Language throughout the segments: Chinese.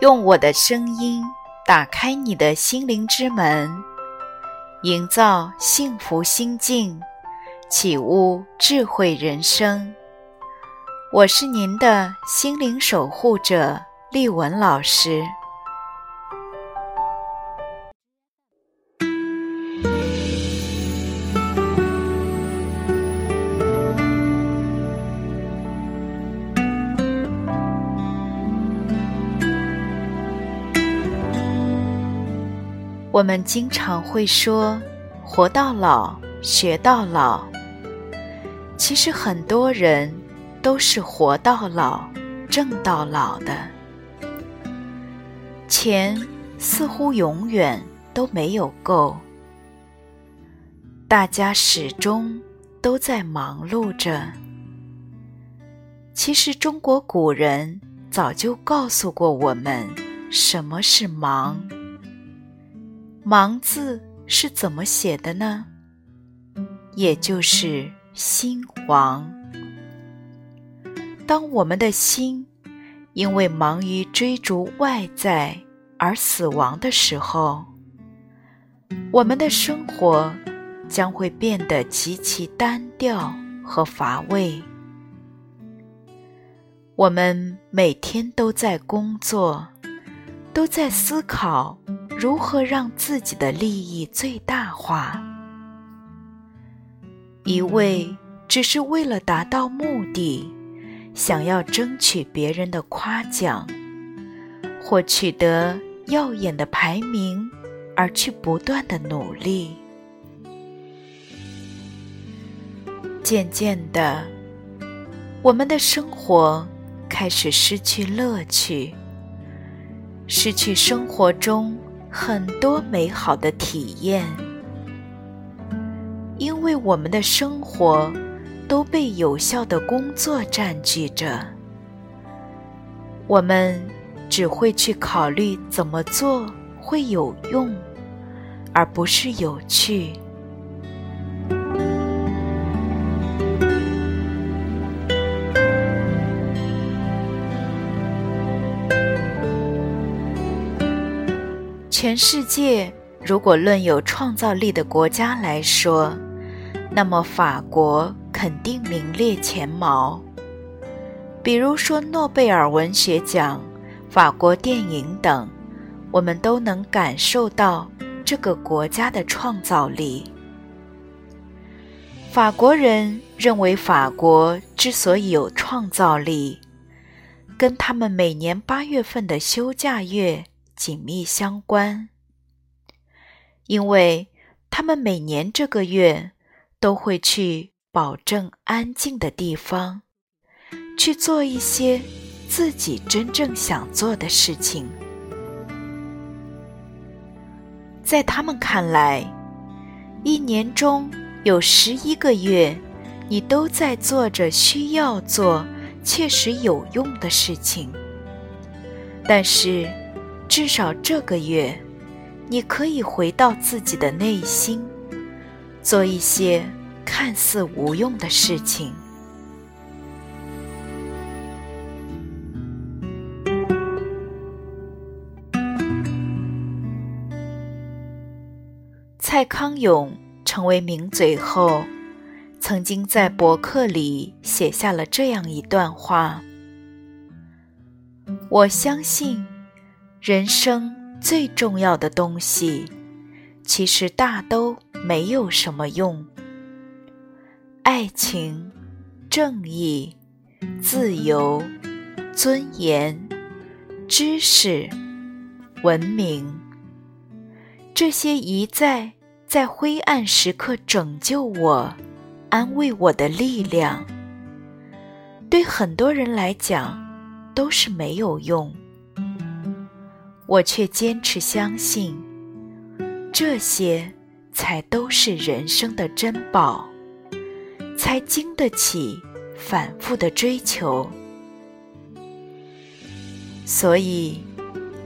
用我的声音打开你的心灵之门，营造幸福心境，启悟智慧人生。我是您的心灵守护者丽文老师。我们经常会说“活到老，学到老”。其实很多人都是活到老，挣到老的。钱似乎永远都没有够，大家始终都在忙碌着。其实中国古人早就告诉过我们，什么是忙。忙字是怎么写的呢？也就是心亡。当我们的心因为忙于追逐外在而死亡的时候，我们的生活将会变得极其单调和乏味。我们每天都在工作，都在思考。如何让自己的利益最大化？一味只是为了达到目的，想要争取别人的夸奖，或取得耀眼的排名，而去不断的努力，渐渐的，我们的生活开始失去乐趣，失去生活中。很多美好的体验，因为我们的生活都被有效的工作占据着，我们只会去考虑怎么做会有用，而不是有趣。全世界如果论有创造力的国家来说，那么法国肯定名列前茅。比如说诺贝尔文学奖、法国电影等，我们都能感受到这个国家的创造力。法国人认为，法国之所以有创造力，跟他们每年八月份的休假月。紧密相关，因为他们每年这个月都会去保证安静的地方，去做一些自己真正想做的事情。在他们看来，一年中有十一个月，你都在做着需要做、切实有用的事情，但是。至少这个月，你可以回到自己的内心，做一些看似无用的事情。蔡康永成为名嘴后，曾经在博客里写下了这样一段话：“我相信。”人生最重要的东西，其实大都没有什么用。爱情、正义、自由、尊严、知识、文明，这些一再在灰暗时刻拯救我、安慰我的力量，对很多人来讲都是没有用。我却坚持相信，这些才都是人生的珍宝，才经得起反复的追求。所以，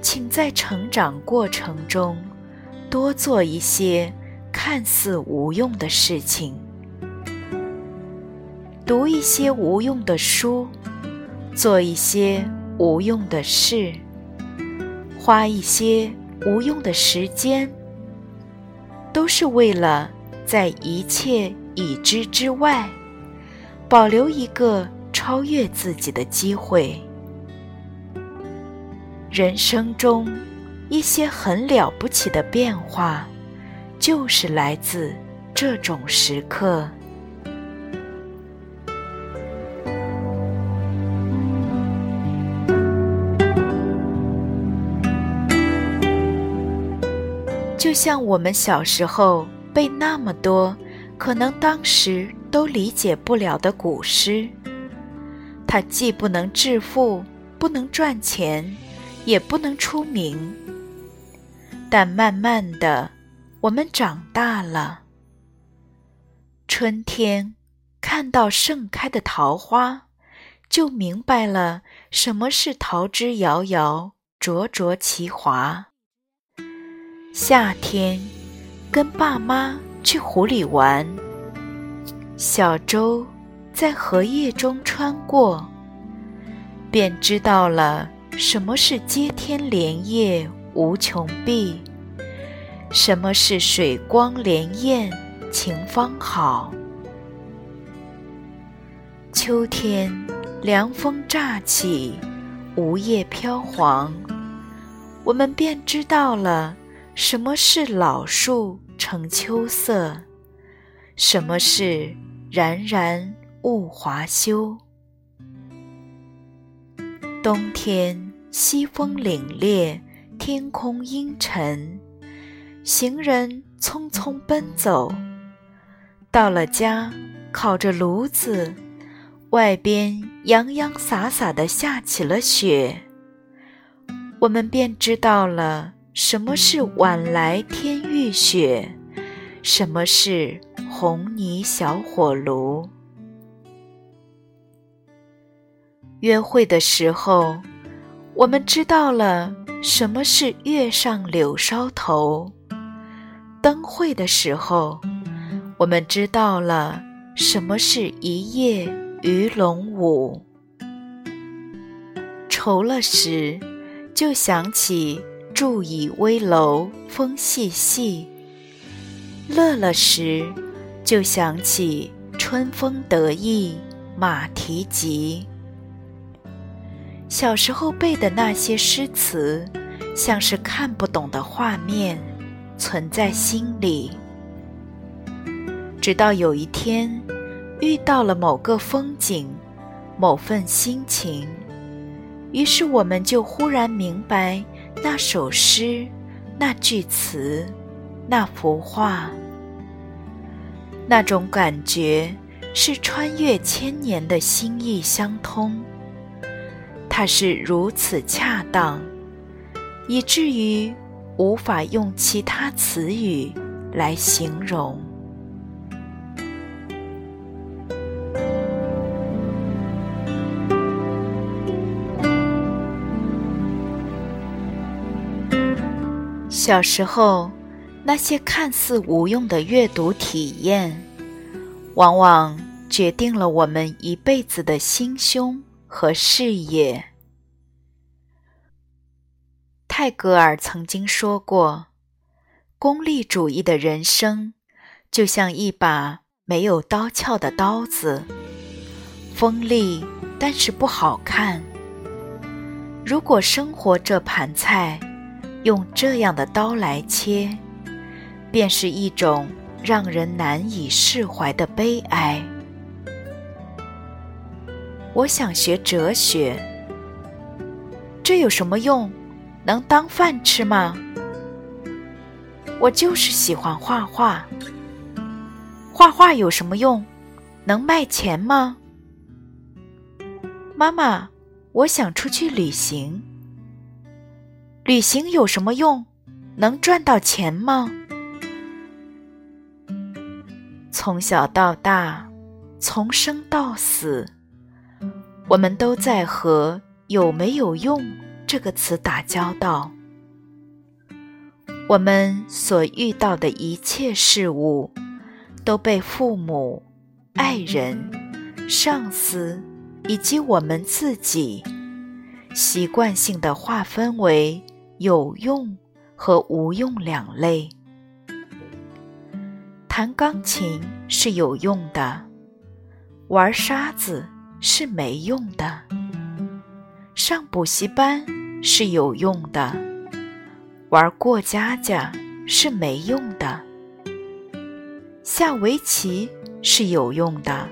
请在成长过程中多做一些看似无用的事情，读一些无用的书，做一些无用的事。花一些无用的时间，都是为了在一切已知之外，保留一个超越自己的机会。人生中一些很了不起的变化，就是来自这种时刻。就像我们小时候背那么多，可能当时都理解不了的古诗，它既不能致富，不能赚钱。也不能出名，但慢慢的，我们长大了。春天看到盛开的桃花，就明白了什么是桃之夭夭，灼灼其华。夏天跟爸妈去湖里玩，小舟在荷叶中穿过，便知道了。什么是接天莲叶无穷碧？什么是水光潋滟晴方好？秋天凉风乍起，梧叶飘黄，我们便知道了什么是老树成秋色，什么是冉冉物华休。冬天，西风凛冽，天空阴沉，行人匆匆奔走。到了家，烤着炉子，外边洋洋洒洒的下起了雪。我们便知道了什么是晚来天欲雪，什么是红泥小火炉。约会的时候，我们知道了什么是月上柳梢头；灯会的时候，我们知道了什么是一夜鱼龙舞。愁了时，就想起伫倚危楼风细细；乐了时，就想起春风得意马蹄疾。小时候背的那些诗词，像是看不懂的画面，存在心里。直到有一天，遇到了某个风景，某份心情，于是我们就忽然明白那首诗、那句词、那幅画。那种感觉是穿越千年的心意相通。它是如此恰当，以至于无法用其他词语来形容。小时候，那些看似无用的阅读体验，往往决定了我们一辈子的心胸。和视野。泰戈尔曾经说过：“功利主义的人生，就像一把没有刀鞘的刀子，锋利但是不好看。如果生活这盘菜用这样的刀来切，便是一种让人难以释怀的悲哀。”我想学哲学，这有什么用？能当饭吃吗？我就是喜欢画画，画画有什么用？能卖钱吗？妈妈，我想出去旅行，旅行有什么用？能赚到钱吗？从小到大，从生到死。我们都在和“有没有用”这个词打交道。我们所遇到的一切事物，都被父母、爱人、上司以及我们自己习惯性的划分为“有用和无用两类。弹钢琴是有用的，玩沙子是没用的。上补习班是有用的，玩过家家是没用的。下围棋是有用的，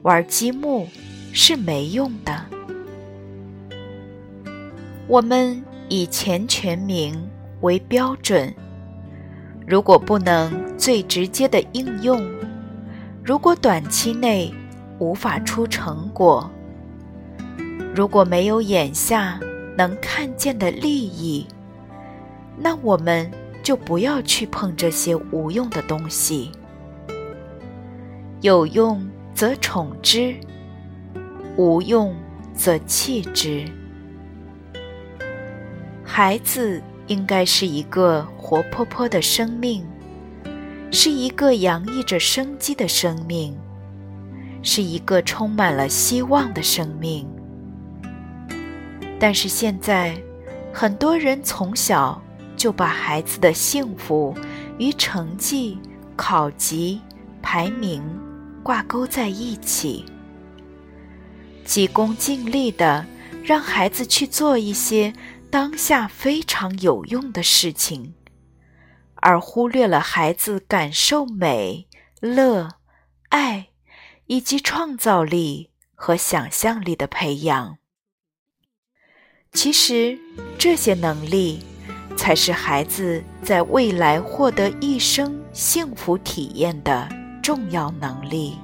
玩积木是没用的。我们以钱全名为标准，如果不能最直接的应用，如果短期内无法出成果，如果没有眼下能看见的利益，那我们就不要去碰这些无用的东西。有用则宠之，无用则弃之。孩子应该是一个活泼泼的生命，是一个洋溢着生机的生命，是一个充满了希望的生命。但是现在，很多人从小就把孩子的幸福与成绩、考级、排名挂钩在一起，急功近利的让孩子去做一些。当下非常有用的事情，而忽略了孩子感受美、乐、爱以及创造力和想象力的培养。其实，这些能力才是孩子在未来获得一生幸福体验的重要能力。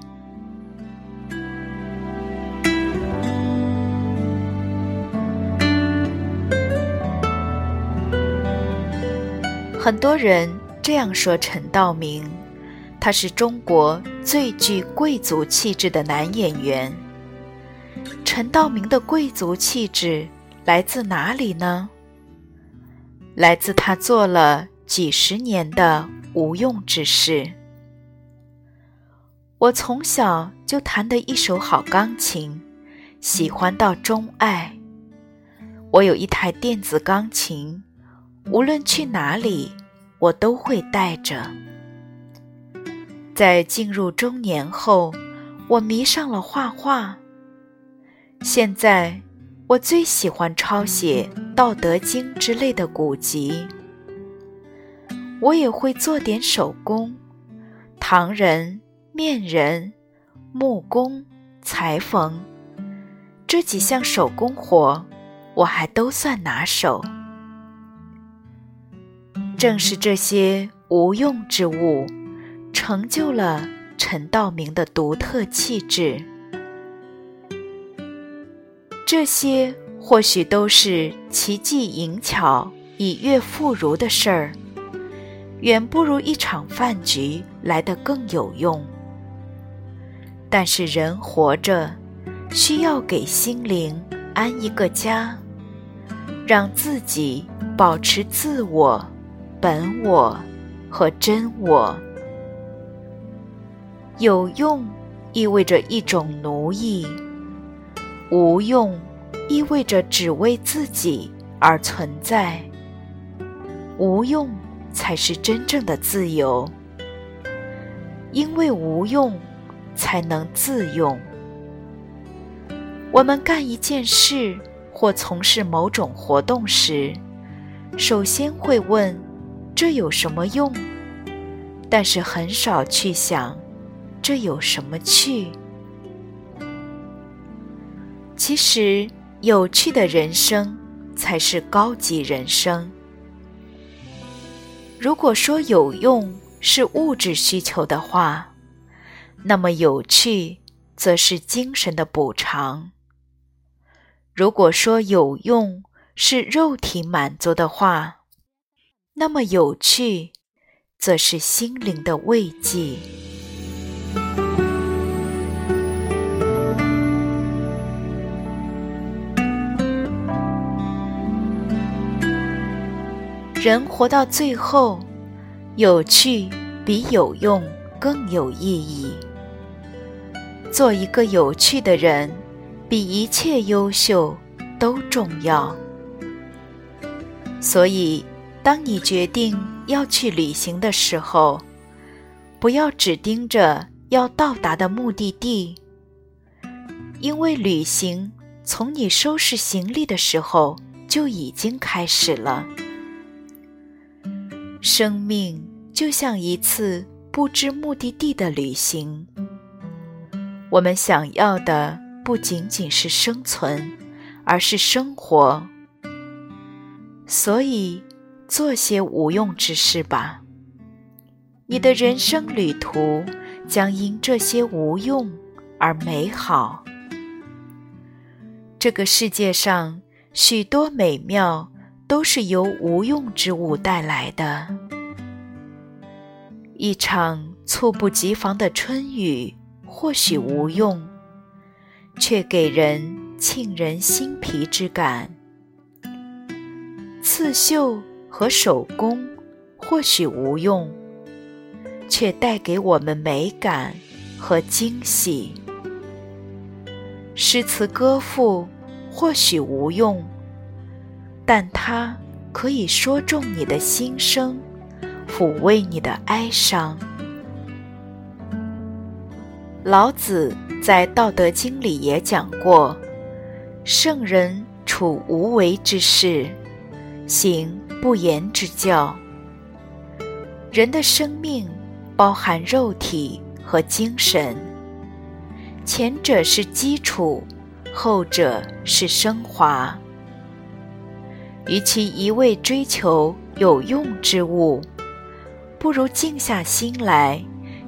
很多人这样说陈道明，他是中国最具贵族气质的男演员。陈道明的贵族气质来自哪里呢？来自他做了几十年的无用之事。我从小就弹得一手好钢琴，喜欢到钟爱。我有一台电子钢琴。无论去哪里，我都会带着。在进入中年后，我迷上了画画。现在，我最喜欢抄写《道德经》之类的古籍。我也会做点手工，唐人、面人、木工、裁缝这几项手工活，我还都算拿手。正是这些无用之物，成就了陈道明的独特气质。这些或许都是奇技淫巧、以悦妇孺的事儿，远不如一场饭局来得更有用。但是人活着，需要给心灵安一个家，让自己保持自我。本我和真我，有用意味着一种奴役，无用意味着只为自己而存在。无用才是真正的自由，因为无用才能自用。我们干一件事或从事某种活动时，首先会问。这有什么用？但是很少去想，这有什么趣？其实，有趣的人生才是高级人生。如果说有用是物质需求的话，那么有趣则是精神的补偿。如果说有用是肉体满足的话，那么有趣，则是心灵的慰藉。人活到最后，有趣比有用更有意义。做一个有趣的人，比一切优秀都重要。所以，当你决定要去旅行的时候，不要只盯着要到达的目的地，因为旅行从你收拾行李的时候就已经开始了。生命就像一次不知目的地的旅行，我们想要的不仅仅是生存，而是生活。所以，做些无用之事吧。你的人生旅途将因这些无用而美好。这个世界上许多美妙都是由无用之物带来的。一场猝不及防的春雨或许无用，却给人沁人心脾之感。刺绣和手工或许无用，却带给我们美感和惊喜。诗词歌赋或许无用，但它可以说中你的心声，抚慰你的哀伤。老子在《道德经》里也讲过：“圣人处无为之事。”行不言之教。人的生命包含肉体和精神，前者是基础，后者是升华。与其一味追求有用之物，不如静下心来，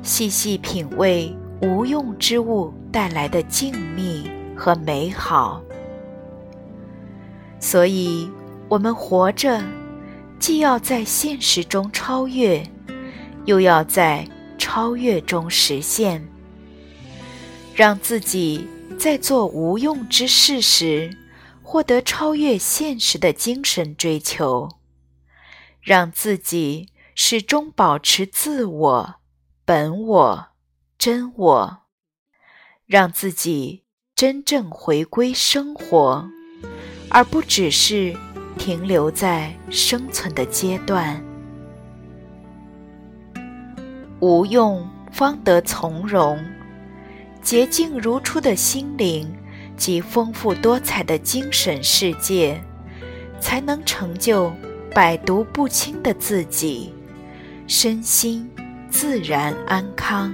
细细品味无用之物带来的静谧和美好。所以。我们活着，既要在现实中超越，又要在超越中实现。让自己在做无用之事时，获得超越现实的精神追求；让自己始终保持自我、本我、真我；让自己真正回归生活，而不只是。停留在生存的阶段，无用方得从容。洁净如初的心灵及丰富多彩的精神世界，才能成就百毒不侵的自己，身心自然安康。